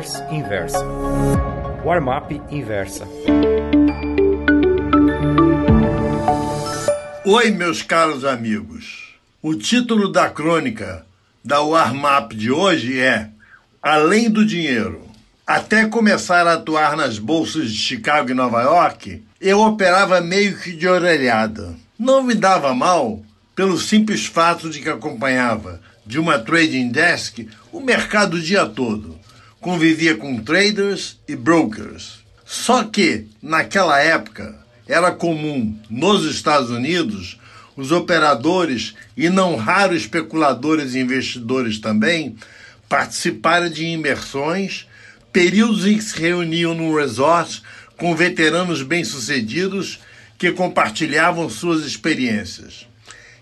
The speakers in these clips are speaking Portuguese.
Newsletters Inversa. Warm-up Inversa. Oi, meus caros amigos. O título da crônica da Warm-up de hoje é Além do Dinheiro. Até começar a atuar nas bolsas de Chicago e Nova York, eu operava meio que de orelhada. Não me dava mal pelo simples fato de que acompanhava de uma trading desk o mercado o dia todo. Convivia com traders e brokers. Só que, naquela época, era comum nos Estados Unidos os operadores e não raros especuladores e investidores também participarem de imersões, períodos em que se reuniam num resort com veteranos bem-sucedidos que compartilhavam suas experiências.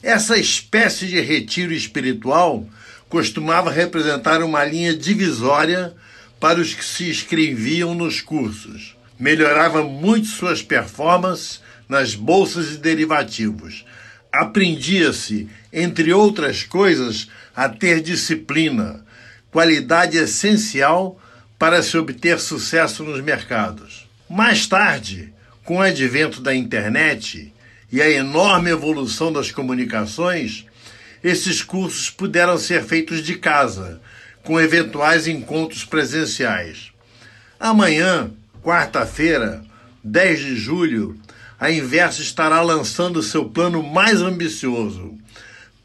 Essa espécie de retiro espiritual costumava representar uma linha divisória para os que se inscreviam nos cursos. Melhorava muito suas performances nas bolsas e derivativos. Aprendia-se, entre outras coisas, a ter disciplina, qualidade essencial para se obter sucesso nos mercados. Mais tarde, com o advento da internet e a enorme evolução das comunicações, esses cursos puderam ser feitos de casa, com eventuais encontros presenciais. Amanhã, quarta-feira, 10 de julho, a Inverso estará lançando seu plano mais ambicioso.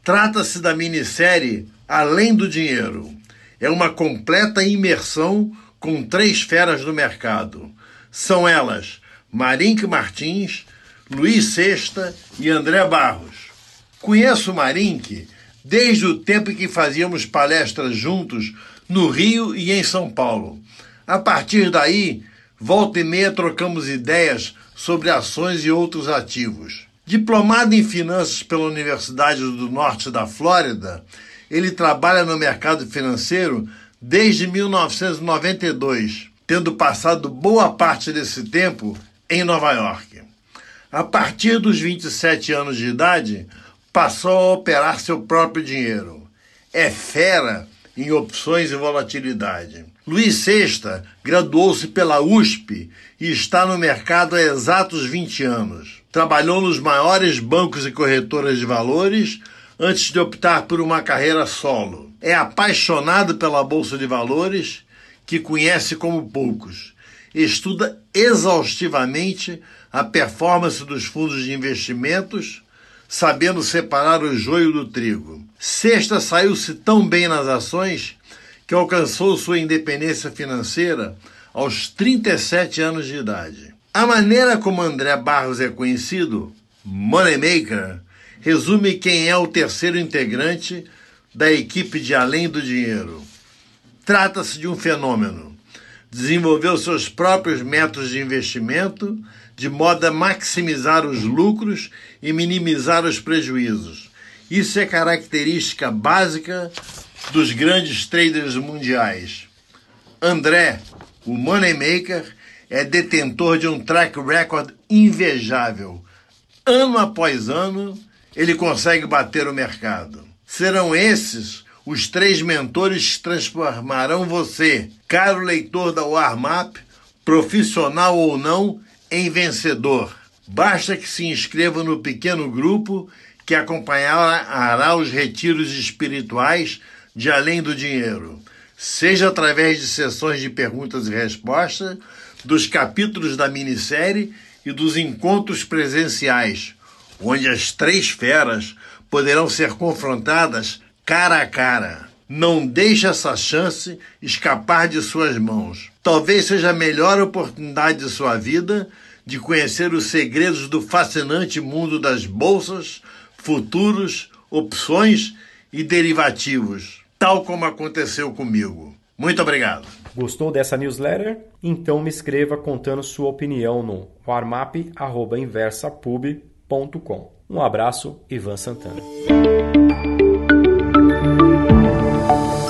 Trata-se da minissérie Além do Dinheiro. É uma completa imersão com três feras do mercado. São elas Marink Martins, Luiz Sexta e André Barros. Conheço Marink desde o tempo em que fazíamos palestras juntos no Rio e em São Paulo. A partir daí, volta e meia trocamos ideias sobre ações e outros ativos. Diplomado em finanças pela Universidade do Norte da Flórida, ele trabalha no mercado financeiro desde 1992, tendo passado boa parte desse tempo em Nova York. A partir dos 27 anos de idade, passou a operar seu próprio dinheiro. É fera em opções e volatilidade. Luiz Sexta graduou-se pela USP e está no mercado há exatos 20 anos. Trabalhou nos maiores bancos e corretoras de valores antes de optar por uma carreira solo. É apaixonado pela bolsa de valores, que conhece como poucos. Estuda exaustivamente a performance dos fundos de investimentos, sabendo separar o joio do trigo. Sexta saiu-se tão bem nas ações que alcançou sua independência financeira aos 37 anos de idade. A maneira como André Barros é conhecido, Moneymaker, resume quem é o terceiro integrante da equipe de Além do Dinheiro. Trata-se de um fenômeno. Desenvolveu seus próprios métodos de investimento de modo a maximizar os lucros e minimizar os prejuízos. Isso é característica básica dos grandes traders mundiais. André, o Moneymaker, é detentor de um track record invejável. Ano após ano, ele consegue bater o mercado. Serão esses os três mentores transformarão você, caro leitor da Warmap, profissional ou não, em vencedor. Basta que se inscreva no pequeno grupo que acompanhará os retiros espirituais de além do dinheiro, seja através de sessões de perguntas e respostas, dos capítulos da minissérie e dos encontros presenciais, onde as três feras poderão ser confrontadas cara a cara. Não deixe essa chance escapar de suas mãos. Talvez seja a melhor oportunidade de sua vida de conhecer os segredos do fascinante mundo das bolsas, futuros, opções e derivativos tal como aconteceu comigo. Muito obrigado. Gostou dessa newsletter? Então me escreva contando sua opinião no warmap@inversapub.com. Um abraço, Ivan Santana. Thank you.